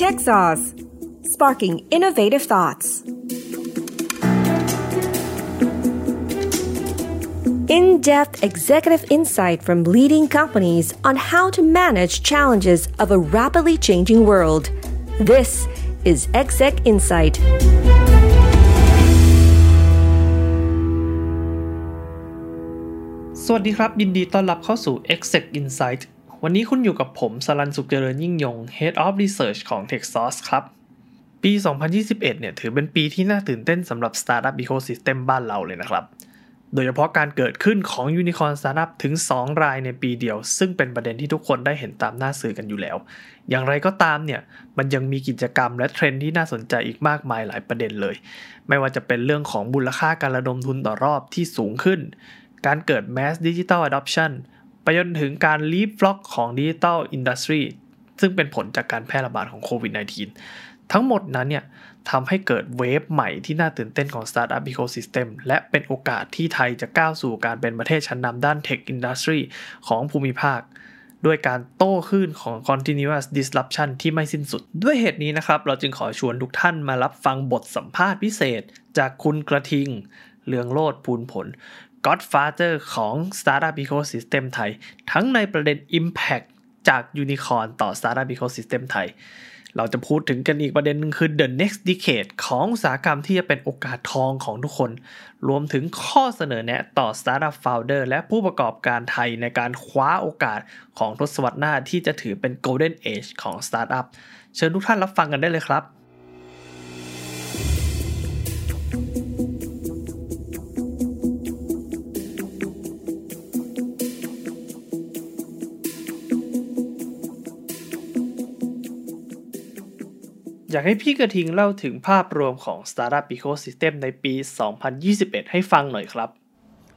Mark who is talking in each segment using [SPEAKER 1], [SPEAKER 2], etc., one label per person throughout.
[SPEAKER 1] Tech Sauce, sparking innovative thoughts. In depth executive insight from leading companies on how to manage challenges of a rapidly changing world. This is Exec Insight.
[SPEAKER 2] สวัสดีครับ ยินดีต้อนรับเข้าสู่ Exec Insight วันนี้คุณอยู่กับผมสรันสุขเจริญยิ่งยง Head of Research ของ TechSauce ครับ ปี 2021 เนี่ยถือเป็นปีที่น่าตื่นเต้นสำหรับ Startup Ecosystem บ้านเราเลยนะครับ โดยเฉพาะการเกิดขึ้นของ Unicorn Startup ถึง 2 รายในปีเดียว ซึ่งเป็นประเด็นที่ทุกคนได้เห็นตามหน้าสื่อกันอยู่แล้ว อย่างไรก็ตามเนี่ยมันยังมีกิจกรรมและเทรนด์ที่น่าสนใจอีกมากมายหลายประเด็นเลย ไม่ว่าจะเป็นเรื่องของมูลค่าการระดมทุนต่อรอบที่สูงขึ้น การเกิด Mass Digital Adoption ไปจนถึงการ leapfrog ของ digital industry ซึ่งเป็นผลจากการแพร่ระบาดของโควิด -19 ทั้งหมดนั้นเนี่ยทำให้เกิด wave ใหม่ที่น่าตื่นเต้นของ Startup Ecosystem และเป็นโอกาสที่ไทยจะก้าวสู่การเป็นประเทศชั้นนำด้าน Tech Industry ของภูมิภาค ด้วยการโต้คลื่นของ continuous disruption ที่ไม่สิ้นสุด ด้วยเหตุนี้นะครับ เราจึงขอชวนทุกท่านมารับฟังบทสัมภาษณ์พิเศษ จากคุณกระทิงเลืองโลดพูนผล Godfather ของ Startup Ecosystem ไทย ทั้งในประเด็น Impact จาก Unicorn ต่อ Startup Ecosystem ไทย เราจะพูดถึงกันอีกประเด็นหนึ่งคือ The Next Decade ของอุตสาหกรรมที่จะเป็นโอกาสทองของทุกคน รวมถึงข้อเสนอแนะต่อ Startup Founder และผู้ประกอบการไทยในการคว้าโอกาสของทศวรรษหน้าที่จะถือเป็น Golden Age ของ Startup เชิญทุกท่านรับฟังกันได้เลยครับ อยากให้พี่กระทิงเล่าถึงภาพรวมของ Startup Ecosystem ในปี 2021 ให้ฟังหน่อยครับ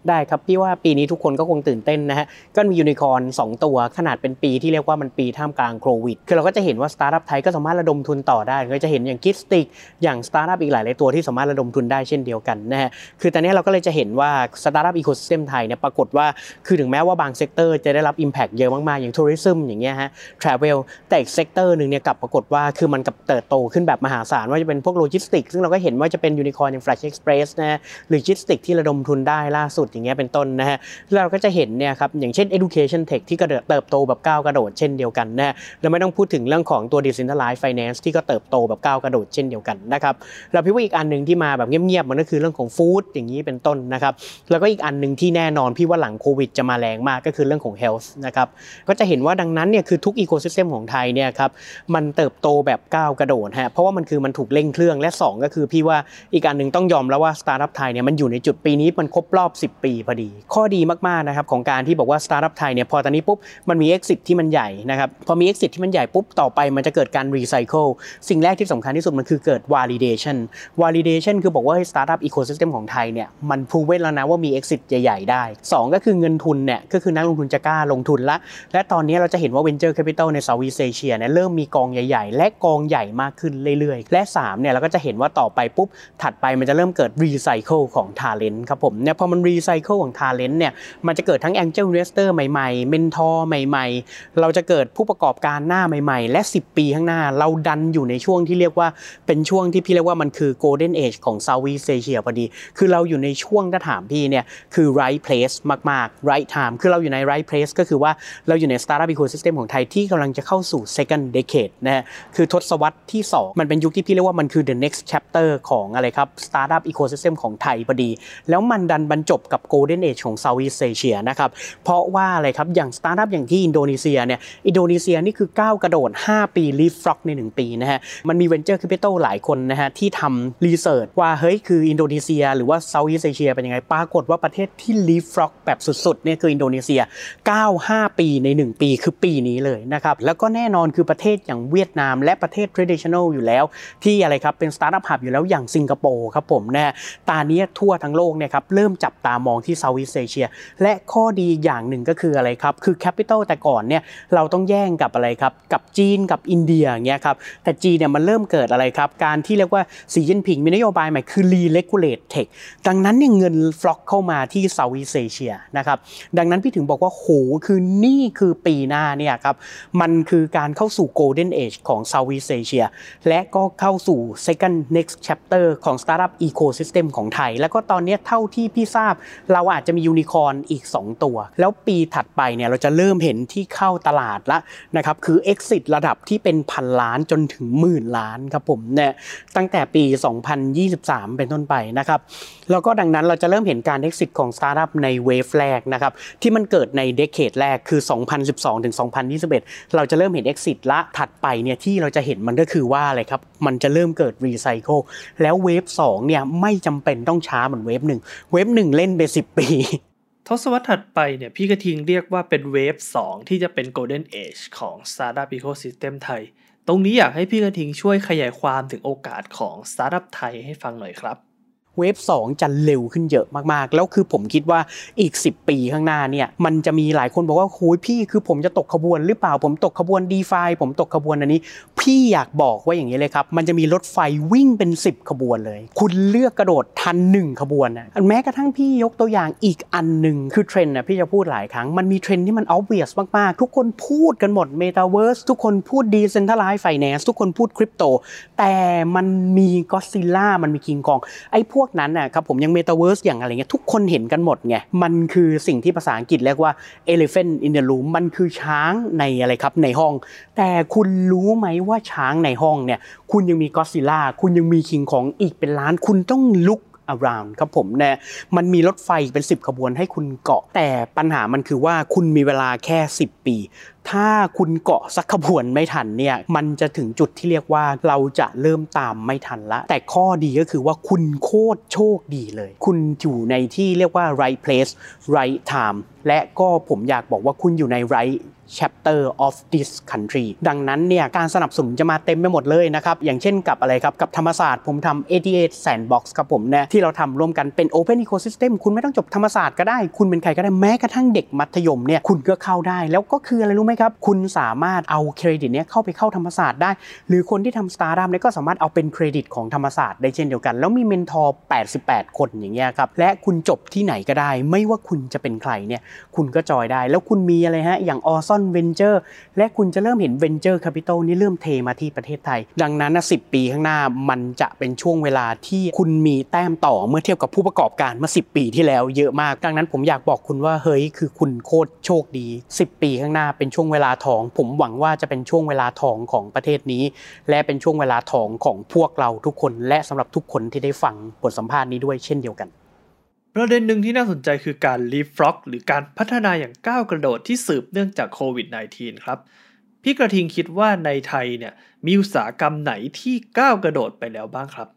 [SPEAKER 3] ได้ครับพี่ว่าปีนี้ทุกคนก็คงตื่นเต้นนะฮะก็มียูนิคอร์นสองตัวขนาดเป็นปีที่เรียกว่ามันปีท่ามกลางโควิด คือเราก็จะเห็นว่าสตาร์ทอัพไทยก็สามารถระดมทุนต่อได้ก็จะเห็นอย่าง GIZTIXอย่างสตาร์ทอัพอีกหลายหลายตัวที่สามารถระดมทุนได้เช่นเดียวกันนะฮะคือตอนนี้เราก็เลยจะเห็นว่าสตาร์ทอัพ ecosystem ไทยเนี่ยปรากฏว่าคือถึงแม้ว่าบาง sector จะได้รับ impact เยอะมากๆ อย่าง tourism อย่างเงี้ยฮะ travel แต่อีก sector หนึ่งเนี่ยกลับปรากฏว่าคือมันกลับเติบโตขึ้นแบบมหาศาลว่าจะเป็นพวกโลจิสติกซึ่งเราก็เห็นว่าจะเป็นยูนิคอร์นอย่าง Flash Express นะหรือ GIZTIX ที่ระดมทุนได้ล่าสุดอย่างเงี้ยเป็นต้นนะฮะเราก็จะเห็นเนี่ยครับอย่างเช่น education tech ที่ก็เติบโตแบบก้าวกระโดดเช่นเดียวกันนะแล้วไม่ต้องพูดถึงเรื่องของตัว decentralized finance ที่ก็เติบโตแบบก้าวกระโดดเช่นเดียวกันนะครับแล้วพี่ว่าอีกอันหนึ่งที่มาแบบเงียบๆมันก็คือเรื่องของฟู้ดอย่างนี้เป็นต้นนะครับแล้วก็อีกอันหนึ่งที่แน่นอนพี่ว่าหลังโควิดจะมาแรงมากก็คือเรื่องของ health นะครับก็จะเห็นว่าดังนั้นเนี่ยคือทุก ecosystem ของไทยเนี่ยครับมันเติบโตแบบก้าวกระโดดฮะเพราะว่ามันคือมันถูกเร่งเครื่องและ 2 ก็คือพี่ว่าอีกอันหนึ่งต้องยอมแล้วว่าสตาร์ทอัพไทยเนี่ยมันอยู่ในจุดปีนี้มันครบรอบ 10ปีพอดี ข้อดีมากๆนะครับของการที่บอกว่าสตาร์ทอัพไทยเนี่ยพอตอนนี้ปุ๊บมันมี exit ที่มันใหญ่นะครับพอมี exit ที่มันใหญ่ปุ๊บต่อไปมันจะเกิดการ recycle สิ่งแรกที่สำคัญที่สุดมันคือเกิด validation validation คือบอกว่าสตาร์ทอัพ ecosystem ของไทยเนี่ยมัน proven แล้วนะว่ามี exit ใหญ่ๆได้ 2 ก็คือเงินทุนเนี่ยก็คือนักลงทุนจะกล้าลงทุนละ และตอนนี้เราจะเห็นว่า venture capital ใน Southeast Asia เนี่ยเริ่มมีกองใหญ่ๆ และกองใหญ่มากขึ้นเรื่อยๆ และ3เนี่ยเราก็จะเห็นว่าต่อไปปุ๊บถัดไปมันจะเริ่มเกิด recycle ของ talent ครับผมเนี่ยพอมัน recycle ของ talent เนี่ยมันจะเกิดทั้ง angel investor ใหม่ๆเมนทอร์ใหม่ๆ เราจะเกิดผู้ประกอบการหน้าใหม่ๆ และ 10 ปีข้างหน้า เราดันอยู่ในช่วงที่เรียกว่าเป็นช่วงที่พี่เรียกว่ามันคือ golden age ของ Southeast Asia พอดี คือเราอยู่ในช่วงถ้าถามพี่เนี่ยคือ right place มากๆ right time คือเราอยู่ใน right place ก็คือว่าเราอยู่ใน startup ecosystem ของไทยที่กำลังจะเข้าสู่ second decade นะฮะคือทศวรรษที่ 2 มันเป็นยุคที่พี่เรียกว่ามันคือ the next chapter ของอะไรครับ startup ecosystem ของไทยพอดี แล้วมันดันบรรจบกับ golden age ของ Southeast Asia นะครับ เพราะว่าอะไรครับ อย่างสตาร์ทอัพอย่างที่อินโดนีเซียเนี่ย อินโดนีเซียนี่คือก้าวกระโดด 5 ปี leapfrog ใน 1 ปีนะฮะ มันมี venture capital หลายคนนะฮะ ที่ทำ research ว่า เฮ้ย คืออินโดนีเซีย หรือว่า Southeast Asia เป็นยังไง ปรากฏว่าประเทศที่ leapfrog แบบสุดๆเนี่ยคืออินโดนีเซียก้าว5ปีใน 1 ปีคือปีนี้เลยนะครับ แล้วก็แน่นอนคือประเทศอย่างเวียดนามและประเทศ traditional อยู่แล้ว ที่อะไรครับเป็นสตาร์ทอัพ hub อยู่แล้วอย่างสิงคโปร์ครับผมนะตานี้ทั่วทั้งโลกเนี่ยครับเริ่มจับตามามองที่ Southeast Asia และข้อดีอย่างหนึ่งก็คืออะไรครับ คือ capital แต่ก่อนเนี่ยเราต้องแย่งกับอะไรครับ กับจีนกับอินเดียอย่างเงี้ยครับแต่จีนเนี่ยมันเริ่มเกิดอะไรครับ การที่เรียกว่าสีจิ้นผิงมีนโยบายใหม่คือ regulate techดังนั้นเนี่ยเงิน flow เข้ามาที่ Southeast Asia นะครับดังนั้นพี่ถึงบอกว่าโหคือนี่คือปีหน้าเนี่ยครับมันคือการเข้าสู่ Golden Age ของ Southeast Asia และก็เข้าสู่ Second Next Chapter ของ Startup Ecosystem ของไทย แล้วก็ตอนนี้เท่าที่พี่ทราบเราอาจจะมียูนิคอร์นอีก 2 ตัว แล้วปีถัดไปเนี่ยเราจะเริ่มเห็นที่เข้าตลาดละนะครับคือ Exit ระดับที่เป็นพันล้านจนถึงหมื่นล้านครับผมเนี่ยตั้งแต่ปี 2023 เป็นต้นไปนะครับแล้วก็ดังนั้นเราจะเริ่มเห็นการ Exit ของ Startup ใน wave แรกนะครับที่มันเกิดใน decade แรกคือ 2012ถึง2021 เราจะเริ่มเห็น Exit ละถัดไปเนี่ยที่เราจะเห็นมันก็คือว่าอะไรครับมันจะเริ่มเกิดรีไซเคิลแล้ว wave 2เนี่ยไม่จำเป็นต้องช้าเหมือน wave 1 wave 1เล่นไป 10 ปี
[SPEAKER 2] ทศวรรษถัดไปเนี่ยพี่กระทิงเรียกว่าเป็น wave 2 ที่จะเป็น Golden Age ของ Startup Ecosystem ไทย ตรงนี้อยากให้พี่กระทิงช่วยขยายความถึงโอกาสของ Startup ไทยให้ฟังหน่อยครับ
[SPEAKER 3] เวฟ2จะเร็วขึ้นเยอะมากๆ แล้วคือผมคิดว่าอีก 10 ปีข้างหน้าเนี่ยมันจะมีหลายคนบอกว่าโอ้ยพี่คือผมจะตกขบวนหรือเปล่าผมตกขบวน d e f าผมตกขบวนอันนี้ พี่อยากบอกว่าอย่างนี้เลยครับ มันจะมีรถไฟวิ่งเป็น 10 ขบวนเลย คุณเลือกกระโดดทันหนึ่งขบวนนะแม้กระทั่งพี่ยกตัวอย่างอีกอันหนึ่งคือเทรนด์นะพี่จะพูดหลายครั้งมันมีเทรนด์ที่มัน obvious มากๆ ทุกคนพูดกันหมด Metaverse ทุกคนพูด Decentralized Finance ทุกคนพูดคริปโตแต่มันมีก็ซิล่ามันมี King Kong ไอ้พวกนั้นนะครับผมอย่างเมตาเวิร์สอย่างอะไรเงี้ยทุกคนเห็นกันหมดไงมันคือสิ่งที่ภาษาอังกฤษเรียกว่า elephant in the room มันคือช้างในอะไรครับในห้อง แต่คุณรู้ไหมว่าช้างในห้องเนี่ยคุณยังมีก็ซิล่าคุณยังมี King Kong อีกเป็นล้านคุณต้องลุก around ครับผมเนี่ยมันมีรถไฟเป็น 10 ขบวนให้คุณเกาะ แต่ปัญหามันคือว่าคุณมีเวลาแค่ 10 ปี ถ้าคุณเกาะสักขบวนไม่ทันเนี่ยมันจะถึงจุดที่เรียกว่าเราจะเริ่มตามไม่ทันละ แต่ข้อดีก็คือว่าคุณโคตรโชคดีเลย คุณอยู่ในที่เรียกว่า right place right time และก็ผมอยากบอกว่าคุณอยู่ใน right chapter of this country ดังนั้นเนี่ยการสนับสนุนจะมาเต็มไปหมดเลยนะครับ อย่างเช่นกับอะไรครับ กับธรรมศาสตร์ผมทำ88 Sandbox ครับผมเนี่ยที่เราทำร่วมกันเป็น Open Ecosystem คุณไม่ต้องจบธรรมศาสตร์ก็ได้ คุณเป็นใครก็ได้แม้กระทั่งเด็กมัธยมเนี่ยคุณก็เข้าได้ แล้วก็คืออะไรรู้ไหมครับ คุณสามารถเอาเครดิตเนี้ยเข้าไปเข้าธรรมศาสตร์ได้ หรือคนที่ทำสตาร์ทอัพเนี่ยก็สามารถเอาเป็นเครดิตของธรรมศาสตร์ได้เช่นเดียวกัน แล้วมี mentor 88 คนอย่างเงี้ยครับ และคุณจบที่ไหนก็ได้ ไม่ว่าคุณจะเป็นใครเนี่ย คุณก็จอยได้ แล้วคุณมีอะไรฮะ อย่าง a w e s o n Venture และคุณจะเริ่มเห็น Venture Capital นี่เริ่มเทมาที่ประเทศไทย ดังนั้นนะสิปีข้างหน้ามันจะเป็นช่วงเวลาที่คุณมีแต้มต่อเมื่อเทียบกับผู้ประกอบการเมื่อ 10 ปีที่แล้วเยอะมาก ดังนั้นผมอยากบอกคุณว่าเฮ้ยคือคุณโคตรโชคดี 10 ปีข้างหน้าเป็นช่วงเวลาทอง ผมหวังว่าจะเป็นช่วงเวลาทองของประเทศนี้ และเป็นช่วงเวลาทองของพวกเราทุกคน และสำหรับทุกคนที่ได้ฟังบทสัมภาษณ์นี้ด้วยเช่นเดียวกัน
[SPEAKER 2] ประเด็นหนึ่งที่น่าสนใจคือการ leapfrog หรือการพัฒนาอย่างก้าวกระโดดที่สืบเนื่องจากโควิด -19 ครับพี่กระทิงคิดว่าในไทยเนี่ยมีอุตสาหกรรมไหนที่ก้าวกระโดดไปแล้วบ้างครับ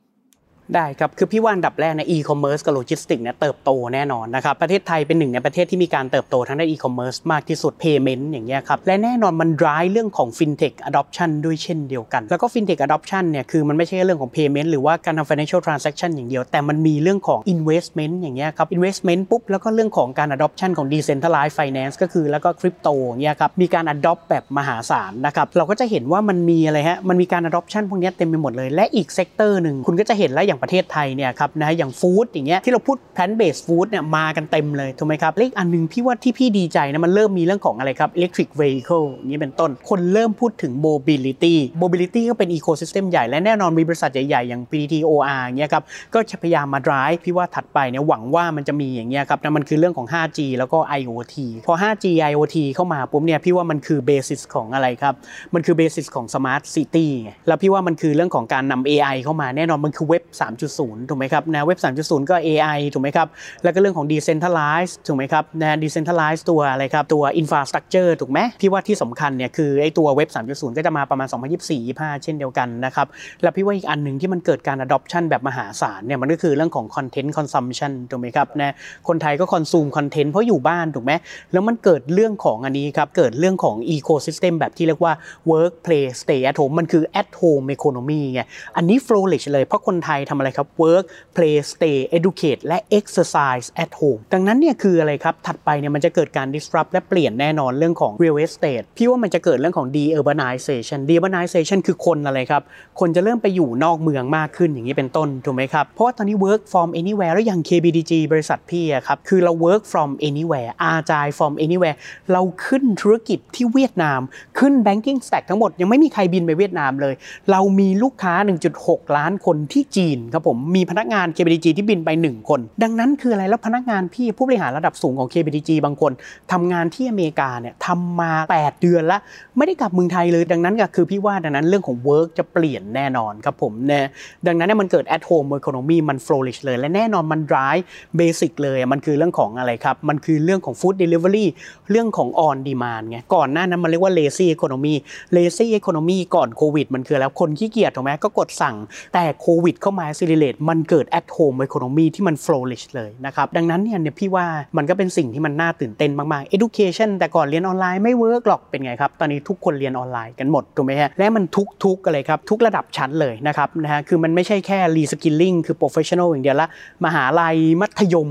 [SPEAKER 3] ได้ครับ คือพี่ว่าอันดับแรกในอีคอมเมิร์ซกับโลจิสติกเนี่ยเติบโตแน่นอนนะครับ ประเทศไทยเป็นหนึ่งในประเทศที่มีการเติบโตทางด้านอีคอมเมิร์ซมากที่สุด payment อย่างเงี้ยครับ และแน่นอนมัน drive เรื่องของ fintech adoption ด้วยเช่นเดียวกัน แล้วก็ fintech adoption เนี่ยคือมันไม่ใช่เรื่องของ payment หรือว่าการทำ financial transaction อย่างเดียว แต่มันมีเรื่องของ investment อย่างเงี้ยครับ investment ปุ๊บแล้วก็เรื่องของการ adoption ของ decentralized finance ก็คือแล้วก็คริปโตอย่างเงี้ยครับมีการ adopt แบบมหาศาลนะครับเราก็จะเห็นว่ามันมีอะไรฮะมันมีการ adoption พวกนี้เต็มไปหมดเลยและอีก sector หนึ่งคุณก็จะเห็นแล้วอย่างประเทศไทยเนี่ยครับนะอย่าง food อย่างเงี้ยที่เราพูด plant-based food เนี่ยมากันเต็มเลยถูกไหมครับแล้วอีกอันนึงพี่ว่าที่พี่ดีใจนะมันเริ่มมีเรื่องของอะไรครับ electric vehicle นี้เป็นต้น คนเริ่มพูดถึง mobility mobility ก็เป็น ecosystem ใหญ่และแน่นอนมีบริษัทใหญ่ๆอย่าง PTT OR เงี้ยครับก็จะพยายามมา drive พี่ว่าถัดไปเนี่ยหวังว่ามันจะมีอย่างเงี้ยครับนะมันคือเรื่องของ 5G แล้วก็ IoT พอ 5G IoT เข้ามาปุ๊บเนี่ยพี่ว่ามันคือ basis ของอะไรครับมันคือเบสิสของ smart city แล้วพี่ว่ามันคือเรื่องของการนำ AI เข้ามาแน่นอนมันคือเว็บ3.0 ถูกไหมครับนะเว็บ 3.0 ก็ AI ถูกไหมครับ แล้วก็เรื่องของ decentralized ถูกไหมครับนะ decentralized ตัวอะไรครับ ตัว infrastructure ถูกไหมพี่ว่าที่สำคัญเนี่ยคือไอ้ตัวเว็บ 3.0 ก็จะมาประมาณ 2024-25 เช่นเดียวกันนะครับ แล้วพี่ว่าอีกอันหนึ่งที่มันเกิดการ adoption แบบมหาศาลเนี่ยมันก็คือเรื่องของ content consumption ถูกไหมครับนะคนไทยก็ consume content เพราะอยู่บ้านถูกไหมแล้วมันเกิดเรื่องของอันนี้ครับเกิดเรื่องของ ecosystem แบบที่เรียกว่า work play stay at home มันคือ at home economy ไงอันนี้ flourish เลยเพราะคนไทยทำอะไรครับ work play stay educate และ exercise at home ดังนั้นเนี่ยคืออะไรครับ ถัดไปเนี่ยมันจะเกิดการ disrupt และเปลี่ยนแน่นอนเรื่องของ real estate พี่ว่ามันจะเกิดเรื่องของ deurbanization deurbanization คือคนอะไรครับ คนจะเริ่มไปอยู่นอกเมืองมากขึ้นอย่างนี้เป็นต้นถูกไหมครับ เพราะว่าตอนนี้ work from anywhere แล้วอย่าง KBDG บริษัทพี่อะครับคือเรา work from anywhere agile from anywhere เราขึ้นธุรกิจที่เวียดนาม ขึ้น banking stack ทั้งหมดยังไม่มีใครบินไปเวียดนามเลย เรามีลูกค้า 1.6 ล้านคนที่จีนครับผมมีพนักงาน KBDG ที่บินไป 1 คน ดังนั้นคืออะไรแล้วพนักงานพี่ผู้บริหารระดับสูงของ KBDG บางคนทำงานที่อเมริกาเนี่ยทำมา 8 เดือนแล้วไม่ได้กลับเมืองไทยเลย ดังนั้นก็คือพี่ว่าดังนั้นเรื่องของ work จะเปลี่ยนแน่นอนครับผมเนี่ยดังนั้นเนี่ยมันเกิด at home economy มัน flourish เลย และแน่นอนมัน drive basic เลยมันคือเรื่องของอะไรครับมันคือเรื่องของ food delivery เรื่องของ on demand ไงก่อนหน้านั้นมันเรียกว่า lazy economy lazy economy ก่อนโควิดมันคือแล้วคนขี้เกียจถูกไหมก็กดสั่งแต่โควิดเข้ามา accelerate มันเกิด at home economy ที่มัน flourish เลยนะครับดังนั้นเนี่ยเนี่ยพี่ว่ามันก็เป็นสิ่งที่มันน่าตื่นเต้นมากๆ education แต่ก่อนเรียนออนไลน์ไม่ work หรอกเป็นไงครับ ตอนนี้ทุกคนเรียนออนไลน์กันหมดถูกไหมฮะและมันทุกทุกอะไรครับทุกระดับชั้นเลยนะครับนะฮะคือมันไม่ใช่แค่ reskilling คือ professional อย่างเดียวละมหาลัยมัธยม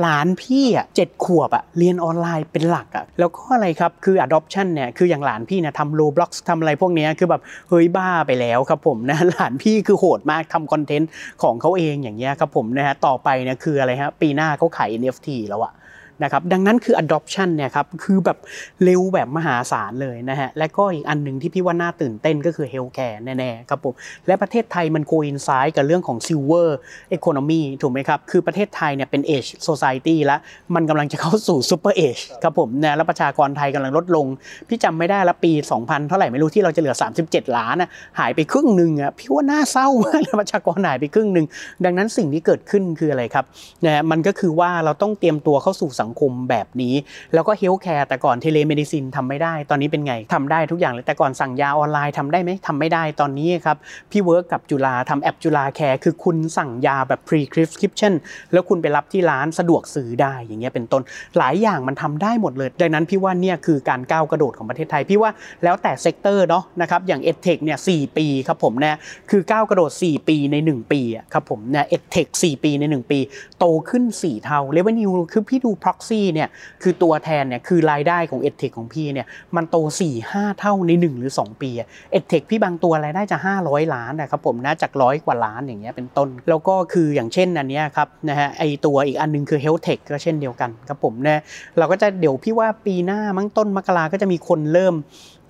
[SPEAKER 3] หลานพี่อะเจ็ดขวบอะเรียนออนไลน์เป็นหลักอะแล้วก็อะไรครับคือ adoption เนี่ยคืออย่างหลานพี่เนี่ยทำ Roblox ทำอะไรพวกเนี้ยคือแบบเฮ้ยบ้าไปแล้วครับผมนะหลานพี่คือโหดมากทำคอนเทนต์ของเขาเองอย่างเงี้ยครับผมนะฮะต่อไปเนี่ยคืออะไรฮะปีหน้าเขาขาย NFT แล้วอะ นะครับดังนั้นคือ adoption เนี่ยครับคือแบบเร็วแบบมหาศาลเลยนะฮะและก็อีกอันหนึ่งที่พี่ว่าน่าตื่นเต้นก็คือ healthcare แน่ๆครับผมและประเทศไทยมัน coincide กับเรื่องของ silver economy ถูกไหมครับคือประเทศไทยเนี่ยเป็น age society แล้วมันกำลังจะเข้าสู่ super age ครับผมนะแล้วประชากรไทยกำลังลดลง พี่จำไม่ได้ละปี 2000 เท่าไหร่ไม่รู้ที่เราจะเหลือ 37 ล้านนะหายไปครึ่งหนึ่งอะพี่ว่าน่าเศร้ามากนะประชากรหายไปครึ่งหนึ่งดังนั้นสิ่งที่เกิดขึ้นคืออะไรครับนะมันก็คือว่าเราต้องเตรียมตัวเข้าสู่สังคมแบบนี้ แล้วก็ healthcare แต่ก่อน telemedicine ทำไม่ได้ ตอนนี้เป็นไงทำได้ทุกอย่างเลยแต่ก่อนสั่งยาออนไลน์ทำได้ไหมทำไม่ได้ตอนนี้ครับ พี่ work กับจุฬาทำแอปจุฬา Care คือคุณสั่งยาแบบ pre prescription แล้วคุณไปรับที่ร้านสะดวกซื้อได้อย่างเงี้ยเป็นต้นหลายอย่างมันทำได้หมดเลย ดังนั้นพี่ว่าเนี่ยคือการก้าวกระโดดของประเทศไทยพี่ว่าแล้วแต่ sector เนาะนะครับอย่าง e d t e c h เนี่ยสปีครับผมเนี่ยคือก้าวกระโดด 4 ปีใน 1 ปีอะครับผมเนี่ย e d t e c h 4ปีใน 1 ปี โตขึ้น 4 เท่า revenue คือพี่ดู proxy เนี่ยคือตัวแทนเนี่ยคือรายได้ของ e d t e c h ของพี่เนี่ยมันโต 4-5 เท่าใน 1 หรือ 2 ปี e d t e c h พี่บางตัวรายได้จะ 500 ล้านนะครับผมนะจากร้อยกว่าล้านอย่างเงี้ยเป็นต้น แล้วก็คืออย่างเช่นอันเนี้ยครับนะฮะไอตัวอีกอันนึงคือ health tech ก็เช่นเดียวกันครับผมนะเราก็จะเดี๋ยวพี่ว่าปีหน้ามั้งต้นมกราก็จะมีคนเริ่ม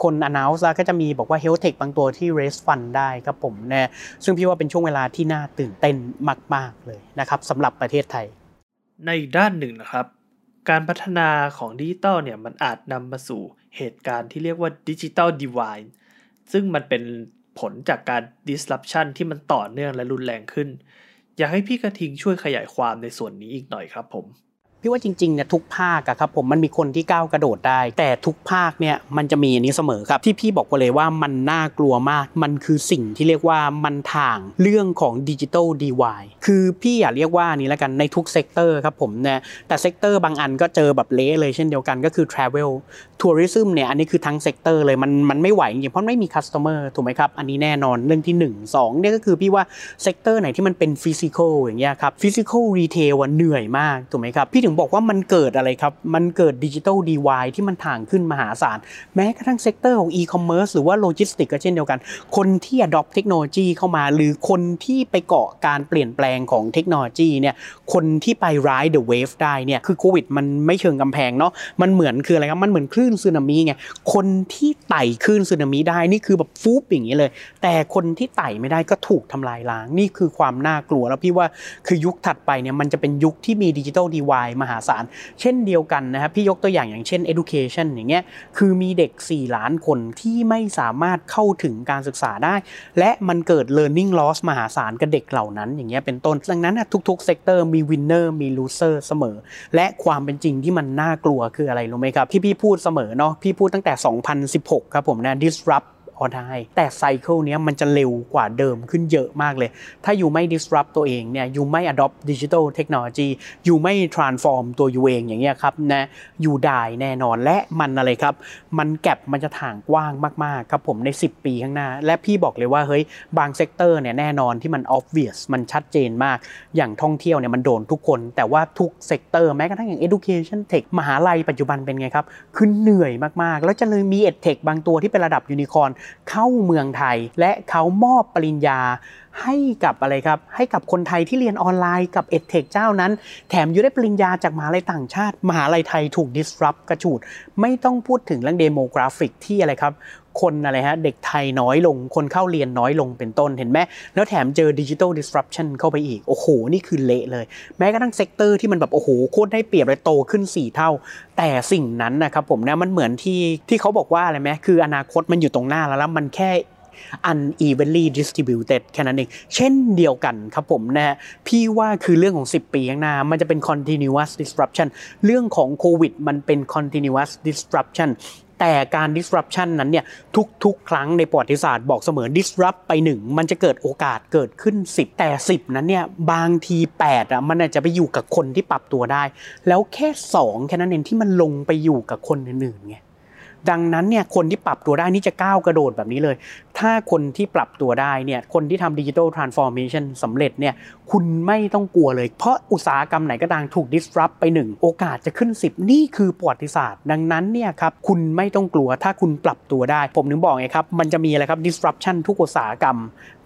[SPEAKER 3] คน announce แล้วก็จะมีบอกว่า health tech บางตัวที่ raise fund ได้ครับผมนะซึ่งพี่ว่าเป็นช่วงเวลาที่น่าตื่นเต้นมาก ๆ เลยนะครับสำหรับประเทศไทย
[SPEAKER 2] ในด้านหนึ่งนะครับ การพัฒนาของดิจิตอลเนี่ยมันอาจนำมาสู่เหตุการณ์ที่เรียกว่าดิจิตอลดีวายซึ่งมันเป็นผลจากการ disruption ที่มันต่อเนื่องและรุนแรงขึ้น อยากให้พี่กระทิงช่วยขยายความในส่วนนี้อีกหน่อยครับผม
[SPEAKER 3] พี่ว่าจริงๆเนี่ยทุกภาคอะครับผมมันมีคนที่ก้าวกระโดดได้ แต่ทุกภาคเนี่ยมันจะมีอันนี้เสมอครับ ที่พี่บอกไปเลยว่ามันน่ากลัวมาก มันคือสิ่งที่เรียกว่ามันถ่างเรื่องของ digital divide คือพี่อยากเรียกว่านี้แล้วกันในทุก sector ครับผมเนี่ยแต่ sector บางอันก็เจอแบบเละเลยเช่นเดียวกันก็คือ Travel Tourism เนี่ยอันนี้คือทั้ง sector เลยมันมันไม่ไหวจริงเพราะไม่มี customer ถูกไหมครับอันนี้แน่นอนเรื่องที่ 1 2เนี่ยก็คือพี่ว่าsector ไหนที่มันเป็น physical อย่างเงี้ยครับ physical retail เหนื่อยมากถูกไหมครับพี่ถึงบอกว่ามันเกิดอะไรครับ มันเกิด digital divide ที่มันถ่างขึ้นมหาศาล แม้กระทั่ง sector ของอีคอมเมิร์ซหรือว่าโลจิสติกก็เช่นเดียวกัน คนที่ adopt เทคโนโลยีเข้ามา หรือคนที่ไปเกาะการเปลี่ยนแปลงของเทคโนโลยีเนี่ยคนที่ไป ride the wave ได้เนี่ยคือโควิดมันไม่เชิงกำแพงเนาะมันเหมือนคืออะไรครับมันเหมือนคลื่นสึนามิไงคนที่ไต่คลื่นสึนามิได้นี่คือแบบฟูบอย่างนี้เลย แต่คนที่ไต่ไม่ได้ก็ถูกทำลายล้างนี่คือความน่ากลัวแล้วพี่ว่าคือยุคถัดไปเนี่ยมันจะเป็นยุคที่มี digital divide มหาศาล เช่นเดียวกันนะครับพี่ยกตัวอย่างอย่างเช่น education อย่างเงี้ยคือมีเด็ก 4 ล้านคนที่ไม่สามารถเข้าถึงการศึกษาได้ และมันเกิด learning loss มหาศาลกับเด็กเหล่านั้นอย่างเงี้ยเป็นต้นดังนั้นทุกๆ sector มี winner มี loser เสมอ และความเป็นจริงที่มันน่ากลัวคืออะไรรู้ไหมครับที่พี่พูดเสมอเนาะพี่พูดตั้งแต่ 2016 ครับผมนะ disrupt or die แต่ cycle นี้มันจะเร็วกว่าเดิมขึ้นเยอะมากเลย ถ้า you ไม่ disrupt ตัวเองเนี่ยอยู่ไม่ adopt digital technology อยู่ไม่ transform ตัวอยู่เองอย่างเงี้ยครับนะ you die แน่นอนและมันอะไรครับ มัน gap มันจะถ่างกว้างมากๆครับผมใน 10 ปีข้างหน้า และพี่บอกเลยว่าเฮ้ยบาง sector เนี่ยแน่นอนที่มัน obvious มันชัดเจนมาก อย่างท่องเที่ยวเนี่ยมันโดนทุกคน แต่ว่าทุก sector แม้กระทั่งอย่าง education tech มหาลัยปัจจุบันเป็นไงครับคือเหนื่อยมากๆ แล้วจะเลยมี edtech บางตัวที่เป็นระดับยูนิคอร์นเข้าเมืองไทย และเขามอบปริญญาให้กับอะไรครับ ให้กับคนไทยที่เรียนออนไลน์กับ EdTech เจ้านั้น แถม you ได้ปริญญาจากมหาลัยต่างชาติ มหาลัยไทยถูก disrupt กระจุย ไม่ต้องพูดถึงเรื่อง demographic ที่อะไรครับ คนอะไรฮะเด็กไทยน้อยลง คนเข้าเรียนน้อยลงเป็นต้นเห็นไหมแล้วแถมเจอดิจิ t a ล disruption เข้าไปอีก โอ้โห นี่คือเละเลย แม้กระทั่ง sector ที่มันแบบโอ้โหโคตรได้เปรียบเลยโตขึ้น 4 เท่า แต่สิ่งนั้นนะครับผมนะมันเหมือนที่ที่เขาบอกว่าอะไรไหมคืออนาคตมันอยู่ตรงหน้าแล้วแล้วมันแค่ unevenly distributed แค่นั้นเอง เช่นเดียวกันครับผมนะฮะพี่ว่าคือเรื่องของ 10 ปีข้างหน้า มันจะเป็น continuous disruption เรื่องของโควิดมันเป็น continuous disruption แต่การ disruption นั้นเนี่ยทุกๆ ครั้งในประวัติศาสตร์บอกเสมอ disrupt ไปหนึ่งมันจะเกิดโอกาสเกิดขึ้น 10 แต่ 10 นั้นเนี่ยบางที8อะมันอาจจะไปอยู่กับคนที่ปรับตัวได้ แล้วแค่ 2 แค่นั้นเองที่มันลงไปอยู่กับคนอื่นๆไง ดังนั้นเนี่ยคนที่ปรับตัวได้นี่จะก้าวกระโดดแบบนี้เลย ถ้าคนที่ปรับตัวได้เนี่ยคนที่ทำดิจิทัลทรานส์ฟอร์เมชันสำเร็จเนี่ยคุณไม่ต้องกลัวเลย เพราะอุตสาหกรรมไหนก็ตามถูก disrupt ไปหนึ่งโอกาสจะขึ้น 10 นี่คือประวัติศาสตร์ ดังนั้นเนี่ยครับคุณไม่ต้องกลัวถ้าคุณปรับตัวได้ ผมถึงบอกไงครับ มันจะมีอะไรครับ disruption ทุกอุตสาหกรรม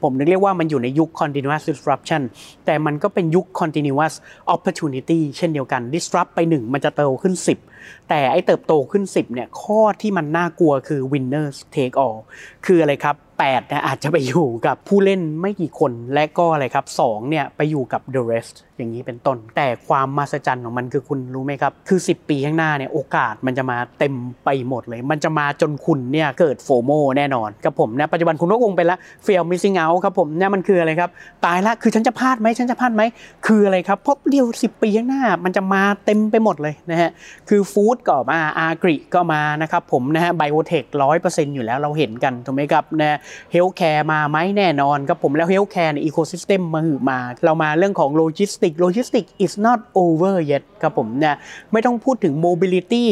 [SPEAKER 3] ผมนึกเรียกว่ามันอยู่ในยุค continuous disruption แต่มันก็เป็นยุค continuous opportunity เช่นเดียวกัน disrupt ไปหนึ่งมันจะเติบขึ้น 10 แต่ไอ้เติบโตขึ้น 10เนี่ยข้อที่มันน่ากลัวคือ winners take all คืออะไรครับ8เนี่ยอาจจะไปอยู่กับผู้เล่นไม่กี่คนและก็อะไรครับ2เนี่ยไปอยู่กับ the rest อย่างนี้เป็นต้น แต่ความมหัศจรรย์ของมันคือคุณรู้ไหมครับคือ 10 ปีข้างหน้าเนี่ยโอกาสมันจะมาเต็มไปหมดเลย มันจะมาจนคุณเนี่ยเกิดโฟโมแน่นอนครับผมนะปัจจุบันคุณก็คงเป็นละ fear missing out ครับผมเนี่ยมันคืออะไรครับตายละคือฉันจะพลาดไหมฉันจะพลาดไหมคืออะไรครับเพราะเดียว 10 ปีข้างหน้ามันจะมาเต็มไปหมดเลยนะฮะคือ food ก็มา agri ก็มานะครับผมนะฮะ biotech ร้อยเปอร์เซ็นต์อยู่แล้วเราเห็นกันถูกไหมครับนะ healthcare มาไหมแน่นอนครับผมแล้ว healthcare ใน ecosystem มาหือมา เรามาเรื่องของโลจิสติกโลจิสติก is not over yet ครับผมนะไม่ต้องพูดถึง mobility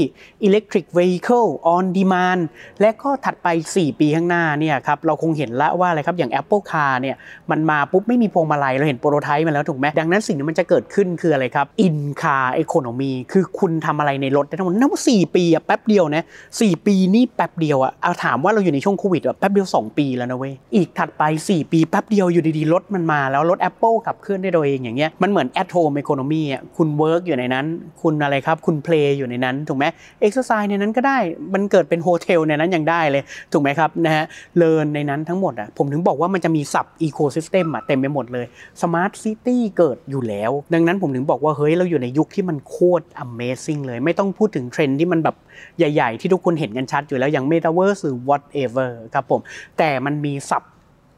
[SPEAKER 3] electric vehicle on demand และก็ถัดไป 4 ปีข้างหน้าเนี่ยครับเราคงเห็นละว่าอะไรครับอย่าง Apple Car เนี่ยมันมาปุ๊บไม่มีพวงมาลัยเราเห็นโปรโตไทป์มาแล้วถูกไหมดังนั้นสิ่งที่มันจะเกิดขึ้นคืออะไรครับ in car economy คือคุณทำอะไรในรถได้ทั้งหมดนับว่า4ปีอะแป๊บเดียวนะ4ปีนี่แป๊บเดียวอะเอาถามว่าเราอยู่ในช่วงโควิดอะแป๊บเดียว 2 ปีแล้วนะเว้ยอีกถัดไป 4 ปีแป๊บเดียวอยู่ดีๆรถมันมาแล้วรถ Apple ขับเคลื่อนได้โดยเองอย่างเงี้ยมันเหมือน at home economy อะคุณ work อยู่ในนั้น คุณอะไรครับคุณ play อยู่ในนั้นถูกไหม exercise ในนั้นก็ได้มันเกิดเป็นโฮเทลในนั้นยังได้เลยถูกไหมครับนะฮะเลินในนั้นทั้งหมดอะผมถึงบอกว่ามันจะมีสับ ecosystem อะเต็มไปหมดเลย smart city เกิดอยู่แล้ว ดังนั้นผมถึงบอกว่าเฮ้ยเราอยู่ในยุคที่มันโคตร amazing เลยไม่ต้องพูดถึงเทรนด์ที่มันแบบใหญ่ ๆ ที่ทุกคนเห็นกันชัดอยู่แล้วอย่าง metaverse หรือ whatever ครับผมแต่มันมีสับ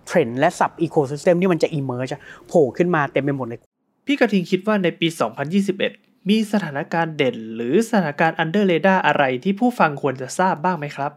[SPEAKER 3] เทรนด์และสับ ecosystem ที่มันจะ emerge อะโผล่ขึ้นมาเต็มไปหมดเลย
[SPEAKER 2] พี่กระทิงคิดว่าในปี 2021 มีสถานการณ์เด่น หรือสถานการณ์ under radar อะไรที่ผู้ฟังควรจะทราบบ้างไหมครับ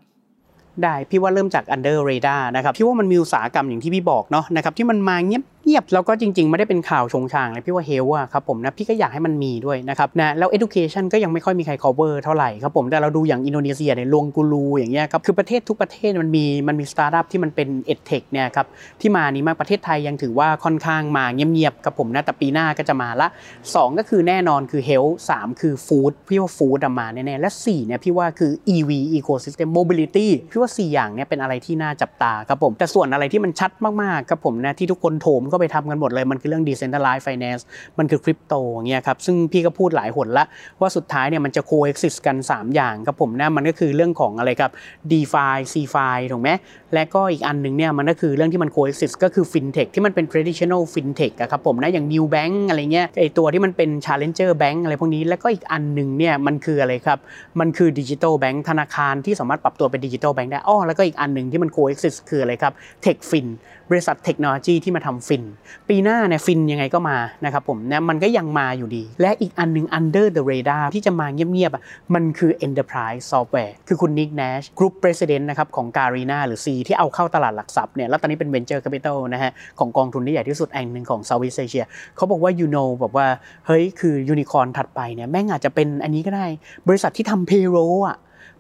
[SPEAKER 3] ได้พี่ว่าเริ่มจาก under radar นะครับพี่ว่ามันมีอุตสาหกรรมอย่างที่พี่บอกเนาะนะครับที่มันมาเงียบเงียบแล้วก็จริง ๆ ไม่ได้เป็นข่าวโฉ่งฉ่างเลยพี่ว่า health อะครับผมนะพี่ก็อยากให้มันมีด้วยนะครับนะแล้ว education ก็ยังไม่ค่อยมีใคร cover เท่าไหร่ครับผมแต่เราดูอย่างอินโดนีเซียเนี่ย Ruangguru อย่างเงี้ยครับคือประเทศทุกประเทศมันมีมันมีสตาร์ทอัพที่มันเป็น edtech เนี่ยครับที่มานี้มากประเทศไทยยังถือว่าค่อนข้างมาเงียบๆครับผมนะแต่ปีหน้าก็จะมาละสองก็คือแน่นอนคือ health สามคือ food พี่ว่า food มาแน่ๆและสี่เนี่ยพี่ว่าคือ EV ecosystem mobility พี่ว่าสี่อย่างเนี่ยเป็นอะไรที่น่าจับตาครับผมแต่ส่วนอะไรที่มันชัดมากๆครับผมนะที่ทุกคนโถมก็ไปทำกันหมดเลย มันคือเรื่อง decentralized finance มันคือคริปโตอย่างเงี้ยครับซึ่งพี่ก็พูดหลายหนละว่าสุดท้ายเนี่ยมันจะ coexist กัน 3 อย่างครับผมนะมันก็คือเรื่องของอะไรครับ DeFi CFi ถูกไหม และก็อีกอันหนึ่งเนี่ยมันก็คือเรื่องที่มัน coexist ก็คือ fintech ที่มันเป็น traditional fintech อะครับผมนะอย่าง new bank อะไรเงี้ยไอตัวที่มันเป็น challenger bank อะไรพวกนี้ แล้วก็อีกอันหนึ่งเนี่ยมันคืออะไรครับ มันคือ digital bank ธนาคารที่สามารถปรับตัวเป็น digital bank ได้อ้อแล้วก็อีกอันหนึ่งที่มัน coexist คืออะไรครับ tech fin บริษัทเทคโนโลยีที่มาทำฟิน ปีหน้าเนี่ยฟินยังไงก็มานะครับผมเนะมันก็ยังมาอยู่ดี และอีกอันหนึง under the radar ที่จะมาเงียบๆอะมันคือ enterprise software คือคุณ Nick Nash Group President นะครับของ Garena หรือ C ที่เอาเข้าตลาดหลักทรัพย์เนี่ยแล้วตอนนี้เป็น venture capital นะฮะของกองทุนที่ใหญ่ที่สุดแห่งหนึ่งของ Southeast Asia เขาบอกว่า you know บอกว่าเฮ้ยคือยูนิคอร์นถัดไปเนี่ยแม่งอาจจะเป็นอันนี้ก็ได้ บริษัทที่ทำ payroll อะ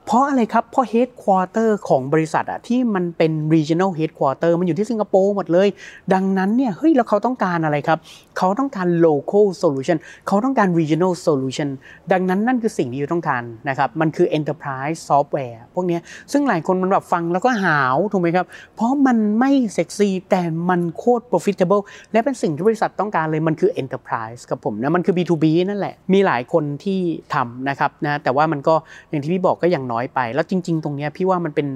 [SPEAKER 3] เพราะอะไรครับ เพราะ headquarter ของบริษัทอะที่มันเป็น regional headquarter มันอยู่ที่สิงคโปร์หมดเลย ดังนั้นเนี่ยเฮ้ยแล้วเขาต้องการอะไรครับ เขาต้องการ local solution เขาต้องการ regional solution ดังนั้นนั่นคือสิ่งที่ you ต้องการนะครับ มันคือ enterprise software พวกนี้ซึ่งหลายคนมันแบบฟังแล้วก็หาวถูกไหมครับ เพราะมันไม่เซ็กซี่แต่มันโคตร profitable และเป็นสิ่งที่บริษัทต้องการเลยมันคือ enterprise ครับผมนะมันคือ B2B นั่นแหละมีหลายคนที่ทำนะครับนะแต่ว่ามันก็อย่างที่พี่บอกก็ยังน้อยไป แล้วจริง ๆ ตรงเนี้ยพี่ว่ามันเป็น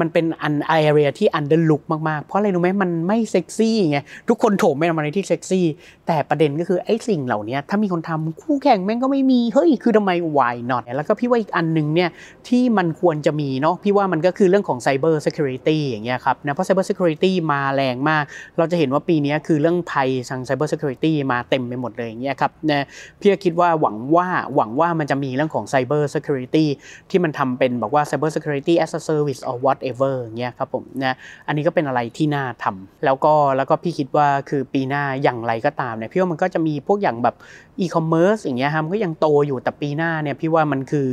[SPEAKER 3] มันเป็นอัน area ที่ underlook มากๆ เพราะอะไรรู้ไหมมันไม่เซ็กซี่ไงทุกคนโถมไปทำอะไรที่เซ็กซี่ แต่ประเด็นก็คือไอ้สิ่งเหล่านี้ถ้ามีคนทำคู่แข่งแม่งก็ไม่มี เฮ้ย คือทำไม why not แล้วก็พี่ว่าอีกอันหนึ่งเนี่ยที่มันควรจะมีเนาะพี่ว่ามันก็คือเรื่องของ cyber security อย่างเงี้ยครับนะเพราะ cyber security มาแรงมาก เราจะเห็นว่าปีนี้คือเรื่องภัยทาง cyber security มาเต็มไปหมดเลยอย่างเงี้ยครับนะพี่คิดว่าหวังว่าหวังว่ามันจะมีเรื่องของ cyber security ที่มันทำเป็นบอกว่า cyber security as a service or whatever อย่างเงี้ยครับผมนะอันนี้ก็เป็นอะไรที่น่าทำแล้วก็แล้วก็พี่คิดว่าคือปีหน้าอย่างไรก็ตามเนี่ยพี่ว่ามันก็จะมีพวกอย่างแบบ อีคอมเมิร์ซอย่างเงี้ยครับมันก็ยังโตอยู่แต่ปีหน้าเนี่ยพี่ว่ามันคือ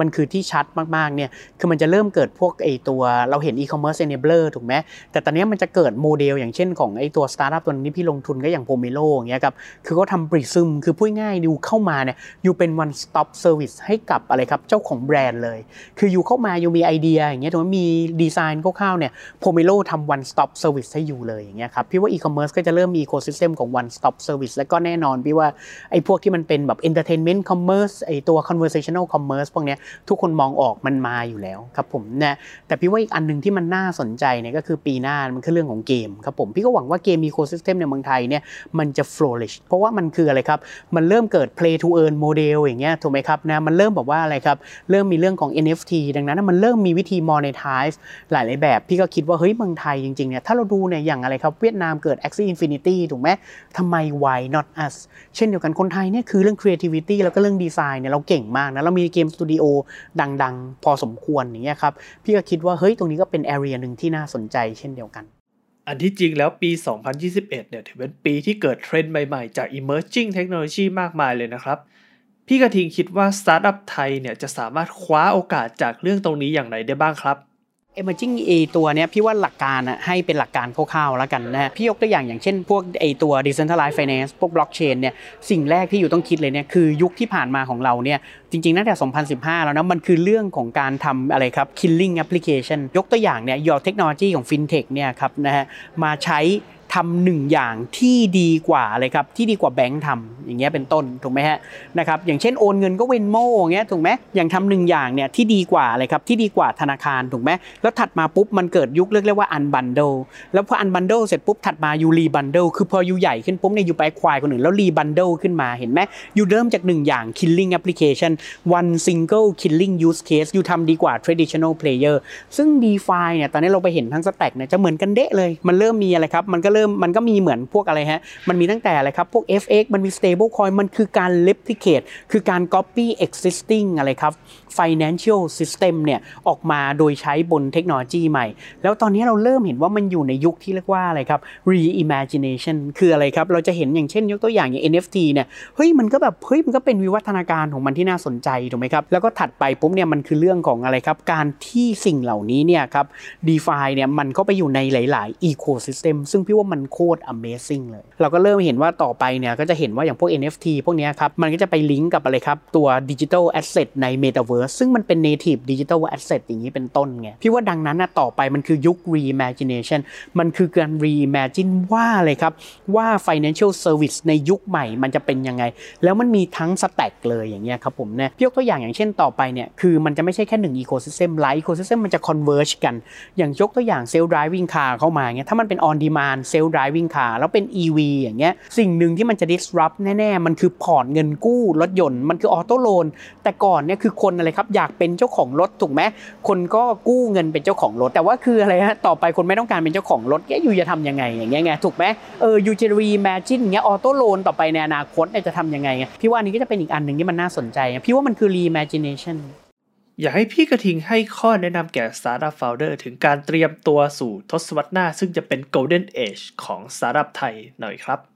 [SPEAKER 3] มันคือที่ชัดมากๆเนี่ยคือมันจะเริ่มเกิดพวกไอตัวเราเห็น e-commerce enabler ถูกไหมแต่ตอนนี้มันจะเกิดโมเดลอย่างเช่นของไอตัวสตาร์ทอัพตัวนี้พี่ลงทุนก็อย่าง Pomelo อย่างเงี้ยครับคือเขาทำปริซึมคือพูดง่ายดูเข้ามาเนี่ยอยู่เป็น one stop service ให้กับอะไรครับเจ้าของแบรนด์เลย คือ you เข้ามา you มีไอเดียอย่างเงี้ยหรือว่ามีดีไซน์คร่าวๆเนี่ย Pomelo ทำ one stop service ให้ you เลยอย่างเงี้ยครับพี่ว่าอีคอมเมิร์ซก็จะเริ่มมี ecosystem ของ one stop service แล้วก็แน่นอนพี่ว่าไอพวกที่มันเป็นแบบ entertainment commerce ไอตัว conversational commerce พวกเนี้ยทุกคนมองออกมันมาอยู่แล้วครับผมนะแต่พี่ว่าอีกอันหนึงที่มันน่าสนใจเนี่ยก็คือปีหน้ามันคือเรื่องของเกมครับผมพี่ก็หวังว่าเกม ecosystem ในเมืองไทยเนี่ยมันจะ flourish เพราะว่ามันคืออะไรครับ มันเริ่มเกิด play to earn model อย่างเงี้ยถูกไหมครับนะมันเริ่มแบบว่าอะไรครับเริ่มมีเรื่องของ NFT ดังนั้นมันเริ่มมีวิธี monetize หลาย ๆ แบบ พี่ก็คิดว่าเฮ้ยเมืองไทยจริง ๆ เนี่ยถ้าเราดูเนี่ยอย่างอะไรครับเวียดนามเกิด Axie Infinity ถูกไหมทำไม why not us เช่นเดียวกันคนไทยเนี่ยคือเรื่อง creativity แล้วก็เรื่องดีไซน์เนี่ยเราเก่งมากนะเรามีเกมสตูดิโอดังๆ พอสมควรอย่างเงี้ยครับพี่ก็คิดว่าเฮ้ยตรงนี้ก็เป็น area หนึ่งที่น่าสนใจเช่นเดียวกัน
[SPEAKER 2] อันที่จริงแล้วปี 2021 เนี่ยถือเป็นปีที่เกิดเทรนด์ใหม่ๆ จาก emerging technology มากมายเลยนะครับ พี่กระทิงคิดว่าสตาร์ทอัพไทยเนี่ยจะสามารถคว้าโอกาสจากเรื่องตรงนี้อย่างไรได้บ้างครับ
[SPEAKER 3] Emerging A ตัวเนี้ยพี่ว่าหลักการอะให้เป็นหลักการคร่าวๆแล้วกันนะฮะพี่ยกตัวอย่างอย่างเช่นพวกไอตัว decentralized finance พวก blockchain เนี่ยสิ่งแรกที่อยู่ต้องคิดเลยเนี่ยคือยุคที่ผ่านมาของเราเนี่ยจริงๆตั้งแต่2015 แล้วนะมันคือเรื่องของการทำอะไรครับ killing application ยกตัวอย่างเนี่ยยอเทคโนโลยีของ fintech เนี่ยครับนะฮะมาใช้ ทำหนึ่งอย่างที่ดีกว่าอะไรครับที่ดีกว่าแบงค์ทำอย่างเงี้ยเป็นต้นถูกไหมฮะนะครับอย่างเช่นโอนเงินก็ Venmo อย่างเงี้ยถูกไหมอย่างทำหนึ่งอย่างเนี่ยที่ดีกว่าอะไรครับที่ดีกว่าธนาคารถูกไหมแล้วถัดมาปุ๊บมันเกิดยุคเรียกเรียกว่า unbundle แล้วพอ unbundle เสร็จปุ๊บถัดมา you rebundle คือพอ you ใหญ่ขึ้นปุ๊บเนี่ย you ไป acquire คนอื่นแล้ว rebundle ขึ้นมาเห็นไหม you เริ่มจากหนึ่งอย่าง killing application one single killing use case you ทำดีกว่า traditional player ซึ่ง DeFi เนี่ยตอนนี้เราไปเห็นทั้ง stack เนี่ยจะเหมือนกันเดะเลยมันเริ่มมีอะไรครับมันก็เริ่มมันก็มีเหมือนพวกอะไรฮะ มันมีตั้งแต่อะไรครับ พวก FX มันมี stable coin มันคือการ replicate คือการ copy existing อะไรครับ financial system เนี่ยออกมาโดยใช้บนเทคโนโลยีใหม่ แล้วตอนนี้เราเริ่มเห็นว่ามันอยู่ในยุคที่เรียกว่าอะไรครับ reimagination คืออะไรครับ เราจะเห็นอย่างเช่นยกตัวอย่างอย่าง NFT เนี่ยเฮ้ยมันก็แบบเฮ้ยมันก็เป็นวิวัฒนาการของมันที่น่าสนใจถูกไหมครับ แล้วก็ถัดไปปุ๊บเนี่ยมันคือเรื่องของอะไรครับ การที่สิ่งเหล่านี้เนี่ยครับ DeFi เนี่ยมันก็ไปอยู่ในหลาย ๆ ecosystem ซึ่งพี่ว่ามันโคตร amazing เลย เราก็เริ่มเห็นว่าต่อไปเนี่ยก็จะเห็นว่าอย่างพวก NFT พวกนี้ครับมันก็จะไปลิงก์กับอะไรครับตัว digital asset ใน metaverse ซึ่งมันเป็น native digital asset อย่างนี้เป็นต้นไงพี่ว่าดังนั้นนะต่อไปมันคือยุค reimagination มันคือการ reimagine ว่าอะไรครับ ว่า financial service ในยุคใหม่มันจะเป็นยังไง แล้วมันมีทั้ง stack เลยอย่างเงี้ยครับผมเนี่ยพี่ยกตัวอย่างอย่างเช่นต่อไปเนี่ยคือมันจะไม่ใช่แค่หนึ่ง ecosystem หลาย ecosystem มันจะ converge กัน อย่างยกตัวอย่าง self driving car เข้ามาเงี้ยถ้ามันเป็น on demand Self driving car แล้วเป็น EV อย่างเงี้ยสิ่งหนึ่งที่มันจะ disrupt แน่ๆมันคือพอร์ตเงินกู้รถยนต์มันคือ auto loan แต่ก่อนเนี่ยคือคนอะไรครับอยากเป็นเจ้าของรถถูกไหมคนก็กู้เงินเป็นเจ้าของรถ แต่ว่าคืออะไรฮะต่อไปคนไม่ต้องการเป็นเจ้าของรถแล้ว you จะทำยังไงอย่างเงี้ยไงถูกไหมเออ you จะ reimagine เงี้ย auto loan ต่อไปในอนาคตเนี่ยจะทำยังไงพี่ว่านี้ก็จะเป็นอีกอันหนึ่งที่มันน่าสนใจ พี่ว่ามันคือ reimagination
[SPEAKER 2] อยากให้พี่กระทิงให้ข้อแนะนำแก่ Startup Founder ถึงการเตรียมตัวสู่ทศวรรษหน้า ซึ่งจะเป็น Golden Age ของ Startup ไทยหน่อยครับ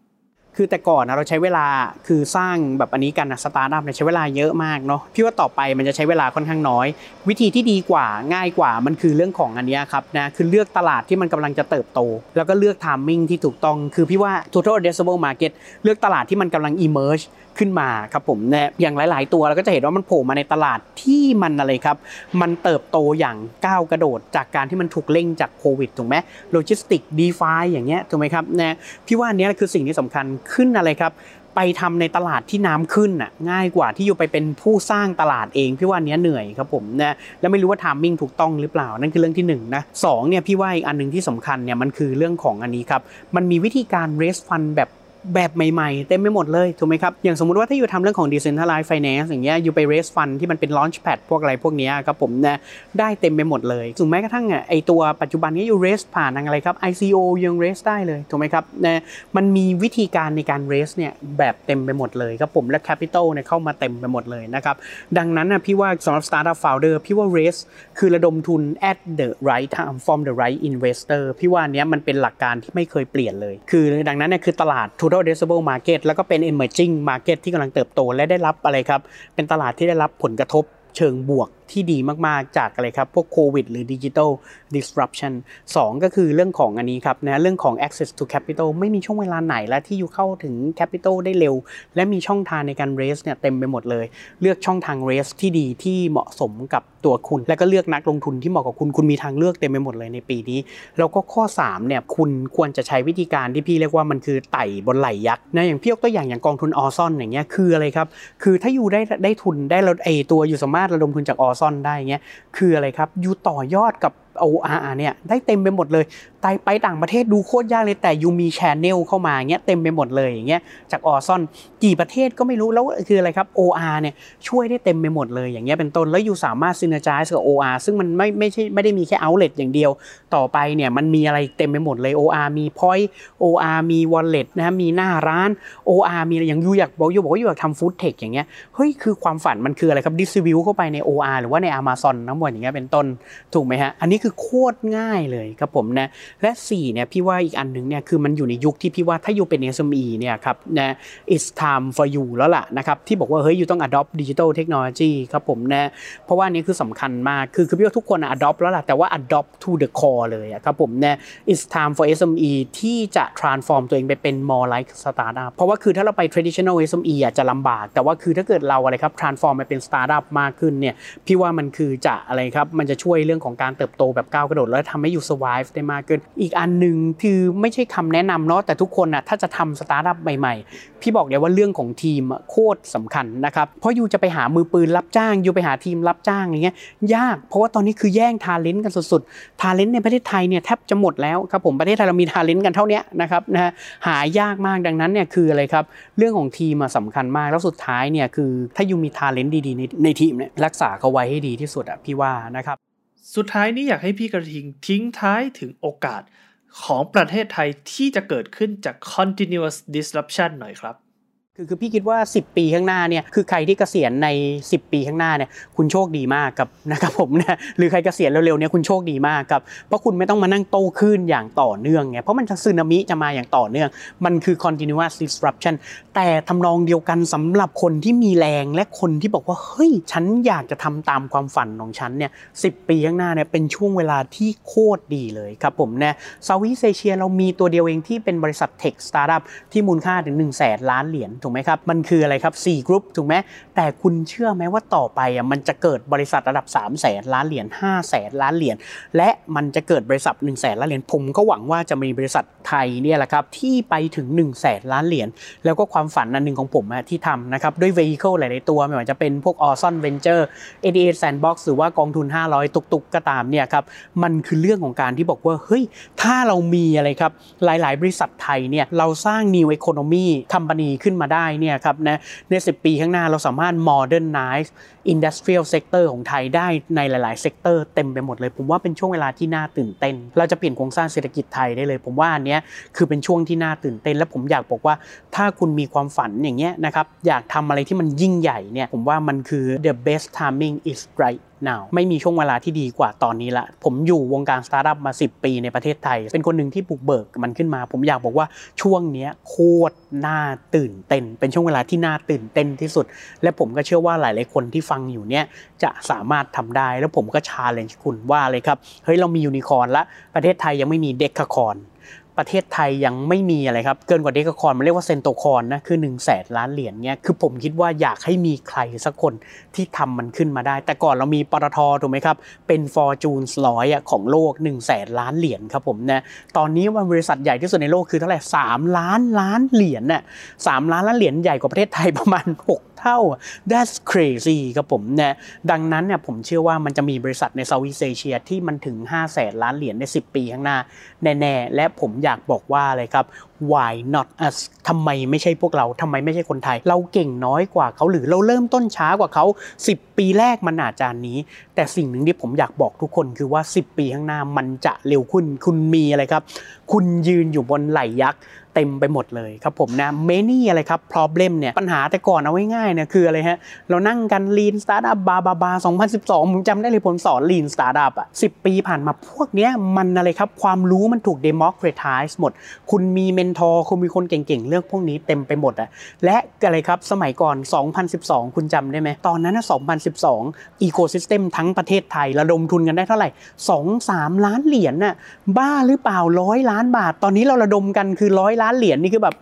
[SPEAKER 3] คือแต่ก่อนนะเราใช้เวลาคือสร้างแบบอันนี้กันนะสตาร์ทอัพเนี่ยใช้เวลาเยอะมากเนาะพี่ว่าต่อไปมันจะใช้เวลาค่อนข้างน้อย วิธีที่ดีกว่าง่ายกว่ามันคือเรื่องของอันนี้ครับนะคือเลือกตลาดที่มันกำลังจะเติบโต แล้วก็เลือก timing ที่ถูกต้อง คือพี่ว่า total addressable market เลือกตลาดที่มันกำลัง emerge ขึ้นมาครับผมเนี่ยอย่างหลาย ๆ ตัวเราก็จะเห็นว่ามันโผล่มาในตลาดที่มันอะไรครับ มันเติบโตอย่างก้าวกระโดด จากการที่มันถูกเร่งจากโควิดถูกไหม logistics DeFi อย่างเงี้ยถูกไหมครับนะพี่ว่านี้คือสิ่งที่สำคัญขึ้นอะไรครับไปทำในตลาดที่น้ำขึ้นน่ะง่ายกว่าที่ you ไปเป็นผู้สร้างตลาดเองพี่ว่านี้เหนื่อยครับผมนะแล้วไม่รู้ว่าทามมิ่งถูกต้องหรือเปล่านั่นคือเรื่องที่1นนะสเนี่ยพี่ว่าอีกอันหนึ่งที่สำคัญเนี่ยมันคือเรื่องของอันนี้ครับมันมีวิธีการ raise fund แบบ แบบใหม่ๆ เต็มไปหมดเลยถูกไหมครับ อย่างสมมุติว่าถ้าอยู่ทำเรื่องของ decentralized finance อย่างเงี้ยอยู่ไป raise fund ที่มันเป็น launch pad พวกอะไรพวกนี้ครับผมนะได้เต็มไปหมดเลยถึงแม้กระทั่งไอตัวปัจจุบันนี้อยู่ raise ผ่านอะไรครับ ICO ยัง raise ได้เลยถูกไหมครับนะมันมีวิธีการในการ raise เนี่ยแบบเต็มไปหมดเลยครับผมและ capital เนี่ยเข้ามาเต็มไปหมดเลยนะครับดังนั้นนะพี่ว่าสำหรับ startup founder พี่ว่า raise คือระดมทุน at the right time from the right investor พี่ว่านี้มันเป็นหลักการที่ไม่เคยเปลี่ยนเลย คือดังนั้นเนี่ยคือตลาด total addressable market แล้วก็เป็น emerging market ที่กำลังเติบโตและได้รับอะไรครับ เป็นตลาดที่ได้รับผลกระทบเชิงบวกที่ดีมากๆจากอะไรครับ พวกโควิดหรือดิจิทัล disruption 2 ก็คือเรื่องของอันนี้ครับนะเรื่องของ access to capital ไม่มีช่วงเวลาไหนแล้วที่อยู่เข้าถึง capital ได้เร็ว และมีช่องทางในการ raise เนี่ยเต็มไปหมดเลย เลือกช่องทาง raise ที่ดีที่เหมาะสมกับตัวคุณ และก็เลือกนักลงทุนที่เหมาะกับคุณ คุณมีทางเลือกเต็มไปหมดเลยในปีนี้ แล้วก็ข้อ3เนี่ยคุณควรจะใช้วิธีการที่พี่เรียกว่ามันคือไต่บนไหลยักษ์นะอย่างพี่ยกตัวอย่างอย่างกองทุนออซอนอย่างเงี้ยคืออะไรครับคือถ้าอยู่ได้ได้ทุนได้เราไอตัวอยู่สามารถระดมทุนจากออซ่อนได้เงี้ยคืออะไรครับอยู่ต่อยอดกับ ORR เนี่ยได้เต็มไปหมดเลย ไปไปต่างประเทศดูโคตรยากเลยแต่ยูมีแชนเนลเข้ามาเงี้ยเต็มไปหมดเลยอย่างเงี้ยจากออซอนกี่ประเทศก็ไม่รู้แล้วคืออะไรครับ OR เนี่ยช่วยได้เต็มไปหมดเลยอย่างเงี้ยเป็นต้นแล้ว you สามารถ synergize กับ OR ซึ่งมันไม่ไม่ใช่ไม่ได้มีแค่ outlet อย่างเดียว ต่อไปเนี่ยมันมีอะไรเต็มไปหมดเลย OR มี point OR มี wallet นะมีหน้าร้าน OR มีอะไรอย่าง you อยากบอก you บอกว่า you อยากทำ food tech อย่างเงี้ยเฮ้ยคือความฝันมันคืออะไรครับดิสซิวิวเข้าไปใน OR หรือว่าใน Amazon ทั้งหมดอย่างเงี้ยเป็นต้นถูกไหมฮะอันนี้คือโคตรง่ายเลยครับผมนะและ4เนี่ยพี่ว่าอีกอันหนึ่งเนี่ยคือมันอยู่ในยุคที่พี่ว่าถ้าอยู่เป็น SME เนี่ยครับนะ it's time for you แล้วล่ะนะครับที่บอกว่าเฮ้ยอยู่ต้อง adopt digital technology ครับผมนะเพราะว่านี้คือสำคัญมากคือคือพี่ว่าทุกคน adopt แล้วล่ะแต่ว่า adopt to the core เลยครับผมนะ it's time for SME ที่จะ transform ตัวเองไปเป็น more like startup เพราะว่าคือถ้าเราไป traditional SME อะจะลำบาก แต่ว่าคือถ้าเกิดเราอะไรครับ transform ไปเป็น startup มากขึ้นเนี่ยพี่ว่ามันคือจะอะไรครับมันจะช่วยเรื่องของการเติบโตแบบก้าวกระโดดแล้วทำให้อยู่ survive ได้มากขึ้นอีกอันหนึ่งคือไม่ใช่คำแนะนำเนาะแต่ทุกคนนะถ้าจะทำสตาร์ทอัพใหม่ๆ พี่บอกเลยว่าเรื่องของทีมโคตรสำคัญนะครับเพราะ you จะไปหามือปืนรับจ้าง you ไปหาทีมรับจ้างอย่างเงี้ยยาก เพราะว่าตอนนี้คือแย่ง talent กันสุดๆ talent ในประเทศไทยเนี่ยแทบจะหมดแล้วครับผมประเทศไทยเรามี talent กันเท่านี้นะครับนะฮะหายากมากดังนั้นเนี่ยคืออะไรครับเรื่องของทีมสำคัญมากแล้วสุดท้ายเนี่ยคือถ้า you มีทาเลนต์ดีๆในในทีมเนี่ยรักษาเขาไว้ให้ดีที่สุดอะพี่ว่านะครับ
[SPEAKER 2] สุดท้ายนี้อยากให้พี่กระทิงทิ้งท้ายถึงโอกาสของประเทศไทยที่จะเกิดขึ้นจาก continuous disruption หน่อยครับ
[SPEAKER 3] คือคือพี่คิดว่า 10 ปีข้างหน้าเนี่ยคือใครที่เกษียณใน 10 ปีข้างหน้าเนี่ยคุณโชคดีมากกับนะครับผมนะหรือใครเกษียณเร็วๆเนี่ยคุณโชคดีมากกับเพราะคุณไม่ต้องมานั่งโตขึ้นอย่างต่อเนื่องไงเพราะมันจะซึนามิจะมาอย่างต่อเนื่อง มันคือ continuous disruption แต่ทำนองเดียวกันสำหรับคนที่มีแรงและคนที่บอกว่าเฮ้ยฉันอยากจะทำตามความฝันของฉันเนี่ยสิบปีข้างหน้าเนี่ยเป็นช่วงเวลาที่โคตรดีเลยครับผมนะ Southeast Asia เรามีตัวเดียวเองที่เป็นบริษัท tech สตาร์ทอัพที่มูลค่าถึง1 0 0 0 0แสนล้านเหรียญถูกไหมครับ มันคืออะไรครับ Sea Group ถูกไหมแต่คุณเชื่อไหมว่าต่อไปอะมันจะเกิดบริษัทระดับ 3 0 0แสนล้านเหรียญ5 0 0แสนล้านเหรียญและมันจะเกิดบริษัท1 0 0 0 0แสนล้านเหรียญผมก็หวังว่าจะมีบริษัทไทยเนี่ยแหละครับที่ไปถึง1 0 0 0 0แสนล้านเหรียญแล้วก็ความฝันอันหนึ่งของผมที่ทำนะครับด้วย vehicle หลาย ๆ ตัวไม่ว่าจะเป็นพวก o z o n Venture ADA Sandbox หรือว่ากองทุน 500 ตุก ๆ ก็ตามเนี่ยครับมันคือเรื่องของการที่บอกว่าเฮ้ยถ้าเรามีอะไรครับหลาย ๆ บริษัทไทยเนี่ยเราสร้าง new economy company ขึ้นมาได้เนี่ยครับนะใน10 ปีข้างหน้าเราสามารถ modernize industrial sector ของไทยได้ในหลายๆ sector เต็มไปหมดเลย ผมว่าเป็นช่วงเวลาที่น่าตื่นเต้น เราจะเปลี่ยนโครงสร้างเศรษฐกิจไทยได้เลย ผมว่าอันนี้คือเป็นช่วงที่น่าตื่นเต้น และผมอยากบอกว่าถ้าคุณมีความฝันอย่างเงี้ยนะครับอยากทำอะไรที่มันยิ่งใหญ่เนี่ยผมว่ามันคือ the best timing is right now ไม่มีช่วงเวลาที่ดีกว่าตอนนี้ละ ผมอยู่วงการสตาร์ทอัพมา 10 ปีในประเทศไทย เป็นคนหนึ่งที่บุกเบิกมันขึ้นมา ผมอยากบอกว่าช่วงนี้โคตรน่าตื่นเต้น เป็นช่วงเวลาที่น่าตื่นเต้นที่สุด และผมก็เชื่อว่าหลาย ๆ คนที่ฟังอยู่เนี่ยจะสามารถทำได้แล้วผมก็ challenge คุณว่าเลยครับ เฮ้ยเรามียูนิคอร์นละประเทศไทยยังไม่มี decacorn ประเทศไทยยังไม่มีอะไรครับ เกินกว่า decacorn มันเรียกว่า centocorn นะคือหนึ่งแสนล้านเหรียญเนี่ยคือผมคิดว่าอยากให้มีใครสักคนที่ทำมันขึ้นมาได้ แต่ก่อนเรามีปตทถูกไหมครับ เป็นฟอร์จูนส์ร้อยของโลก1นึ่งแสนล้านเหรียญครับผมนะตอนนี้วันบริษัทใหญ่ที่สุดในโลกคือเท่าไหร่สามล้านล้านเหรียญน่ะสามล้านล้านเหรียญใหญ่กว่าประเทศไทยประมาณ 6 เท่า that's crazy ครับผมนะดังนั้นเนี่ยผมเชื่อว่ามันจะมีบริษัทในเซาท์อีสเอเชียที่มันถึง 5 0 0แสนล้านเหรียญใน 10 ปีข้างหน้า แน่ๆ และผมอยากบอกว่าอะไรครับ why not us ทำไมไม่ใช่พวกเราทำไมไม่ใช่คนไทย เราเก่งน้อยกว่าเขาหรือเราเริ่มต้นช้ากว่าเขา 10 ปีแรกมันอาจจะนี้ แต่สิ่งหนึ่งที่ผมอยากบอกทุกคนคือว่า 10 ปีข้างหน้ามันจะเร็วขึ้นคุณมีอะไรครับ คุณยืนอยู่บนไหล่ยักษ์ เต็มไปหมดเลยครับผมนะ many อะไรครับ problem เนี่ยปัญหาแต่ก่อนเอาไว้ง่ายเนี่ยคืออะไรฮะเรานั่งกัน lean startup บาบาบา2012 ผมจำได้เลยผมสอน lean startup อะ10 ปีผ่านมาพวกเนี้ยมันอะไรครับ ความรู้มันถูก democratize หมด คุณมีเมนทอร์คุณมีคนเก่งๆ เรื่องพวกนี้เต็มไปหมดอะและอะไรครับสมัยก่อน 2012 คุณจำได้ไหมตอนนั้นนะ2012 ecosystem ทั้งประเทศไทยระดมทุนกันได้เท่าไหร่ 2-3 ล้านเหรียญน่ะบ้าหรือเปล่าร้อยล้านบาท ตอนนี้เราระดมกันคือร้อยล้านานเหรียญนี่คือแบบ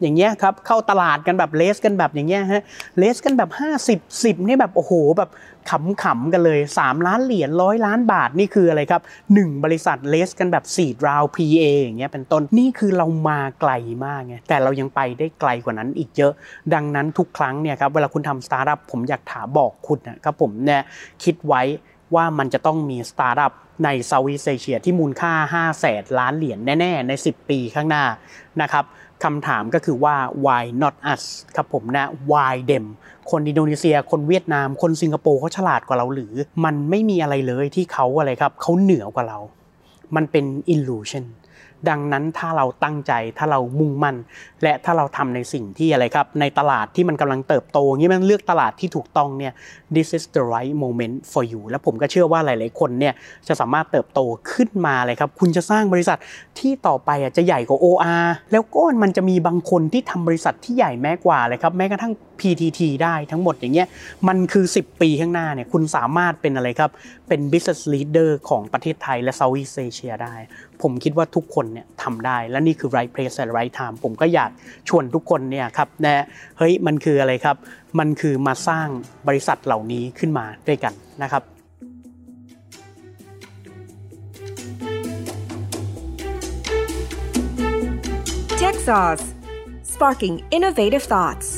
[SPEAKER 3] อย่างเงี้ยครับเข้าตลาดกันแบบเลสกันแบบอย่างเงี้ยฮะเลสกันแบบ 50 10นี่แบบโอ้โหแบบขำๆกันเลย 3 ล้านเหรียญร้อยล้านบาทนี่คืออะไรครับ 1 บริษัทเลสกันแบบ4ราว PA อย่างเงี้ยเป็นต้นนี่คือเรามาไกลมากไงแต่เรายังไปได้ไกลกว่านั้นอีกเยอะ ดังนั้นทุกครั้งเนี่ยครับเวลาคุณทำสตาร์ทอัพผมอยากถามบอกคุณนะครับผมเนี่ยคิดไว้ว่ามันจะต้องมีสตาร์ทอัพ ใน Southeast Asia ที่มูลค่า5แสนล้านเหรียญแน่ๆ ใน 10 ปีข้างหน้านะครับคำถามก็คือว่า why not us ครับผมนะ why them คนอินโดนีเซีย คนเวียดนาม คนสิงคโปร์เขาฉลาดกว่าเราหรือ มันไม่มีอะไรเลยที่เขาอะไรครับเขาเหนือกว่าเรา มันเป็น illusion ดังนั้นถ้าเราตั้งใจถ้าเรามุ่งมั่น และถ้าเราทำในสิ่งที่อะไรครับ ในตลาดที่มันกำลังเติบโตงี้มันเลือกตลาดที่ถูกต้องเนี่ย this is the right moment for you และผมก็เชื่อว่าหลาย ๆ คนเนี่ยจะสามารถเติบโตขึ้นมาเลยครับ คุณจะสร้างบริษัทที่ต่อไปอะจะใหญ่กว่า OR แล้วก็มันจะมีบางคนที่ทำบริษัทที่ใหญ่แม้กว่าเลยครับแม้กระทั่ง PTT ได้ทั้งหมดอย่างเงี้ยมันคือ 10 ปีข้างหน้าเนี่ยคุณสามารถเป็นอะไรครับเป็น business leader ของประเทศไทยและ Southeast Asia ได้ ผมคิดว่าทุกคนเนี่ยทำได้ และนี่คือ right place and right time ผมก็อยากชวนทุกคนเนี่ยครับนะเฮ้ยมันคืออะไรครับ มันคือมาสร้างบริษัทเหล่านี้ขึ้นมาด้วยกันนะครับ
[SPEAKER 1] Tech Sauce Sparking Innovative Thoughts